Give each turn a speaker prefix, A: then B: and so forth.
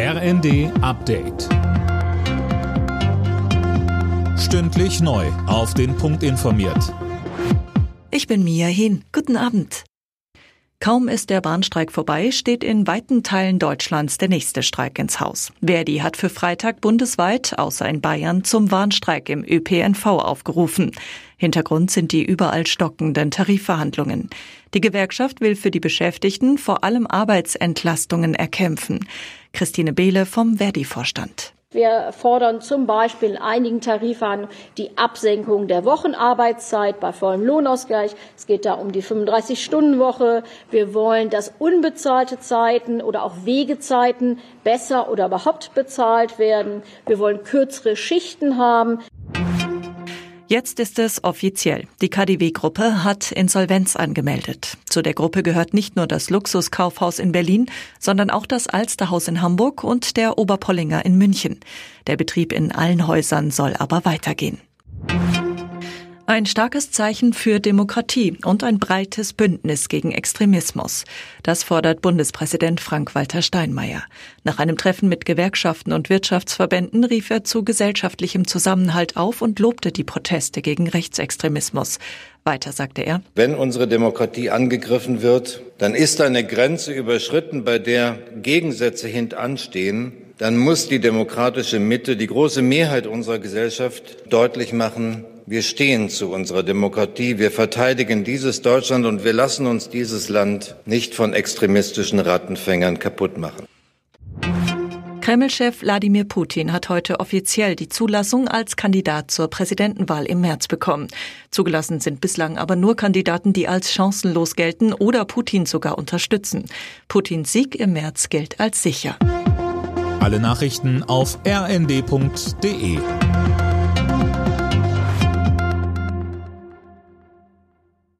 A: RND Update. Stündlich neu. Auf den Punkt informiert.
B: Ich bin Mia Hin. Guten Abend. Kaum ist der Bahnstreik vorbei, steht in weiten Teilen Deutschlands der nächste Streik ins Haus. Verdi hat für Freitag bundesweit, außer in Bayern, zum Warnstreik im ÖPNV aufgerufen. Hintergrund sind die überall stockenden Tarifverhandlungen. Die Gewerkschaft will für die Beschäftigten vor allem Arbeitsentlastungen erkämpfen. Christine Behle vom Verdi-Vorstand.
C: Wir fordern zum Beispiel in einigen Tarifverhandlungen die Absenkung der Wochenarbeitszeit bei vollem Lohnausgleich. Es geht da um die 35-Stunden-Woche. Wir wollen, dass unbezahlte Zeiten oder auch Wegezeiten besser oder überhaupt bezahlt werden. Wir wollen kürzere Schichten haben.
B: Jetzt ist es offiziell. Die KDW-Gruppe hat Insolvenz angemeldet. Zu der Gruppe gehört nicht nur das Luxuskaufhaus in Berlin, sondern auch das Alsterhaus in Hamburg und der Oberpollinger in München. Der Betrieb in allen Häusern soll aber weitergehen. Ein starkes Zeichen für Demokratie und ein breites Bündnis gegen Extremismus. Das fordert Bundespräsident Frank-Walter Steinmeier. Nach einem Treffen mit Gewerkschaften und Wirtschaftsverbänden rief er zu gesellschaftlichem Zusammenhalt auf und lobte die Proteste gegen Rechtsextremismus. Weiter sagte er.
D: Wenn unsere Demokratie angegriffen wird, dann ist eine Grenze überschritten, bei der Gegensätze hintanstehen. Dann muss die demokratische Mitte, die große Mehrheit unserer Gesellschaft deutlich machen, wir stehen zu unserer Demokratie, wir verteidigen dieses Deutschland und wir lassen uns dieses Land nicht von extremistischen Rattenfängern kaputt machen.
B: Kreml-Chef Wladimir Putin hat heute offiziell die Zulassung als Kandidat zur Präsidentenwahl im März bekommen. Zugelassen sind bislang aber nur Kandidaten, die als chancenlos gelten oder Putin sogar unterstützen. Putins Sieg im März gilt als sicher.
A: Alle Nachrichten auf rnd.de